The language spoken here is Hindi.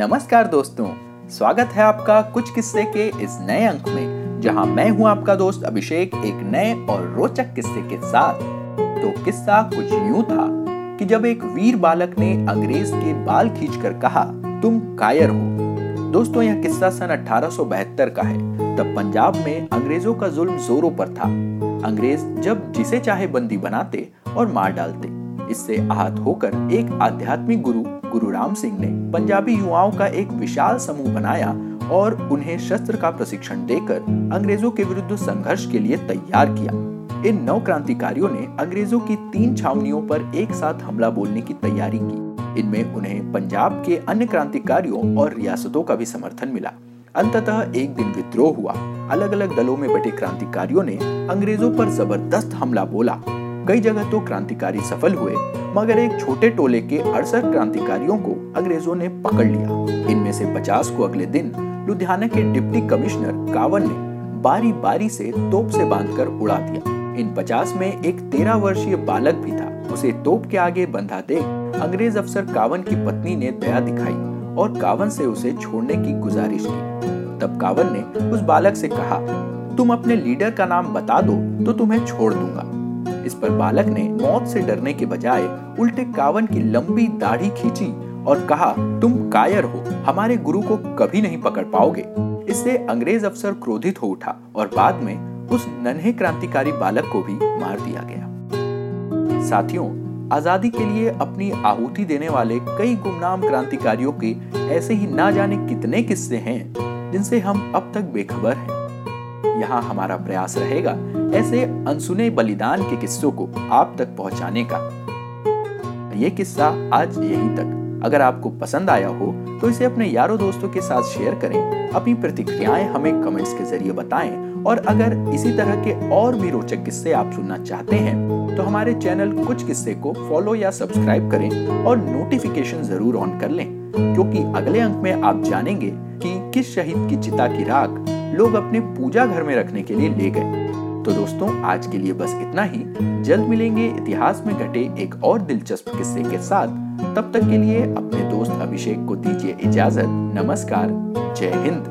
नमस्कार दोस्तों, स्वागत है आपका कुछ किस्से के इस नए अंक में, जहाँ मैं हूँ आपका दोस्त अभिषेक, एक नए और रोचक किस्से के साथ। तो किस्सा कुछ यूँ था कि जब एक वीर बालक ने अंग्रेज़ के बाल खींचकर कहा, तुम कायर हो। दोस्तों, यह किस्सा सन 1872 का है, तब पंजाब में अंग्रेज़ों का जुल्म जोरों पर था। अंग्रेज़ जब जिसे चाहे बंदी बनाते और मार डालते, इससे आहत होकर एक आध्यात्मिक गुरु गुरु राम सिंह ने पंजाबी युवाओं का एक विशाल समूह बनाया और उन्हें शस्त्र का प्रशिक्षण देकर अंग्रेज़ों के विरुद्ध संघर्ष के लिए तैयार किया। इन नौ क्रांतिकारियों ने अंग्रेज़ों की तीन छावनियों पर एक साथ हमला बोलने की तैयारी की। इनमें उन्हें पंजाब के अन्य क्रांतिकारियों और रियासतों का भी समर्थन मिला। अंततः एक दिन विद्रोह हुआ। अलग अलग दलों में बटे क्रांतिकारियों ने अंग्रेज़ों पर ज़बरदस्त हमला बोला। कई जगह तो क्रांतिकारी सफल हुए, मगर एक छोटे टोले के अड़सठ क्रांतिकारियों को अंग्रेज़ों ने पकड़ लिया। इनमें से पचास को अगले दिन लुधियाना के डिप्टी कमिश्नर कावन ने बारी बारी से तोप से बांधकर उड़ा दिया। इन पचास में एक तेरह वर्षीय बालक भी था। उसे तोप के आगे बंधा देख अंग्रेज़ अफसर कावन की पत्नी ने दया दिखाई और कावन से उसे छोड़ने की गुजारिश की। तब कावन ने उस बालक से कहा, तुम अपने लीडर का नाम बता दो तो तुम्हें छोड़ दूँगा। इस पर बालक ने मौत से डरने के बजाय उल्टे कावन की लंबी दाढ़ी खींची और कहा, तुम कायर हो, हमारे गुरु को कभी नहीं पकड़ पाओगे। इससे अंग्रेज़ अफसर क्रोधित हो उठा और बाद में उस नन्हे क्रांतिकारी बालक को भी मार दिया गया। साथियों, आज़ादी के लिए अपनी आहुति देने वाले कई गुमनाम क्रांतिकारियों के ऐसे ही ना जाने कितने किस्से हैं, जिनसे हम अब तक बेखबर हैं। यहाँ हमारा प्रयास रहेगा ऐसे अनसुने बलिदान के किस्सों को आप तक पहुँचाने का। ये किस्सा आज यहीं तक। अगर आपको पसंद आया हो तो इसे अपने यारों दोस्तों के साथ शेयर करें, अपनी प्रतिक्रियाएँ हमें कमेंट्स के ज़रिए बताएँ, और अगर इसी तरह के और भी रोचक किस्से आप सुनना चाहते हैं तो हमारे चैनल कुछ किस्से को फॉलो या सब्सक्राइब करें और नोटिफिकेशन ज़रूर ऑन कर लें, क्योंकि अगले अंक में आप जानेंगे कि किस शहीद की चिता की राख लोग अपने पूजा घर में रखने के लिए ले गए। तो दोस्तों, आज के लिए बस इतना ही। जल्द मिलेंगे इतिहास में घटे एक और दिलचस्प किस्से के साथ। तब तक के लिए अपने दोस्त अभिषेक को दीजिए इजाज़त। नमस्कार। जय हिंद।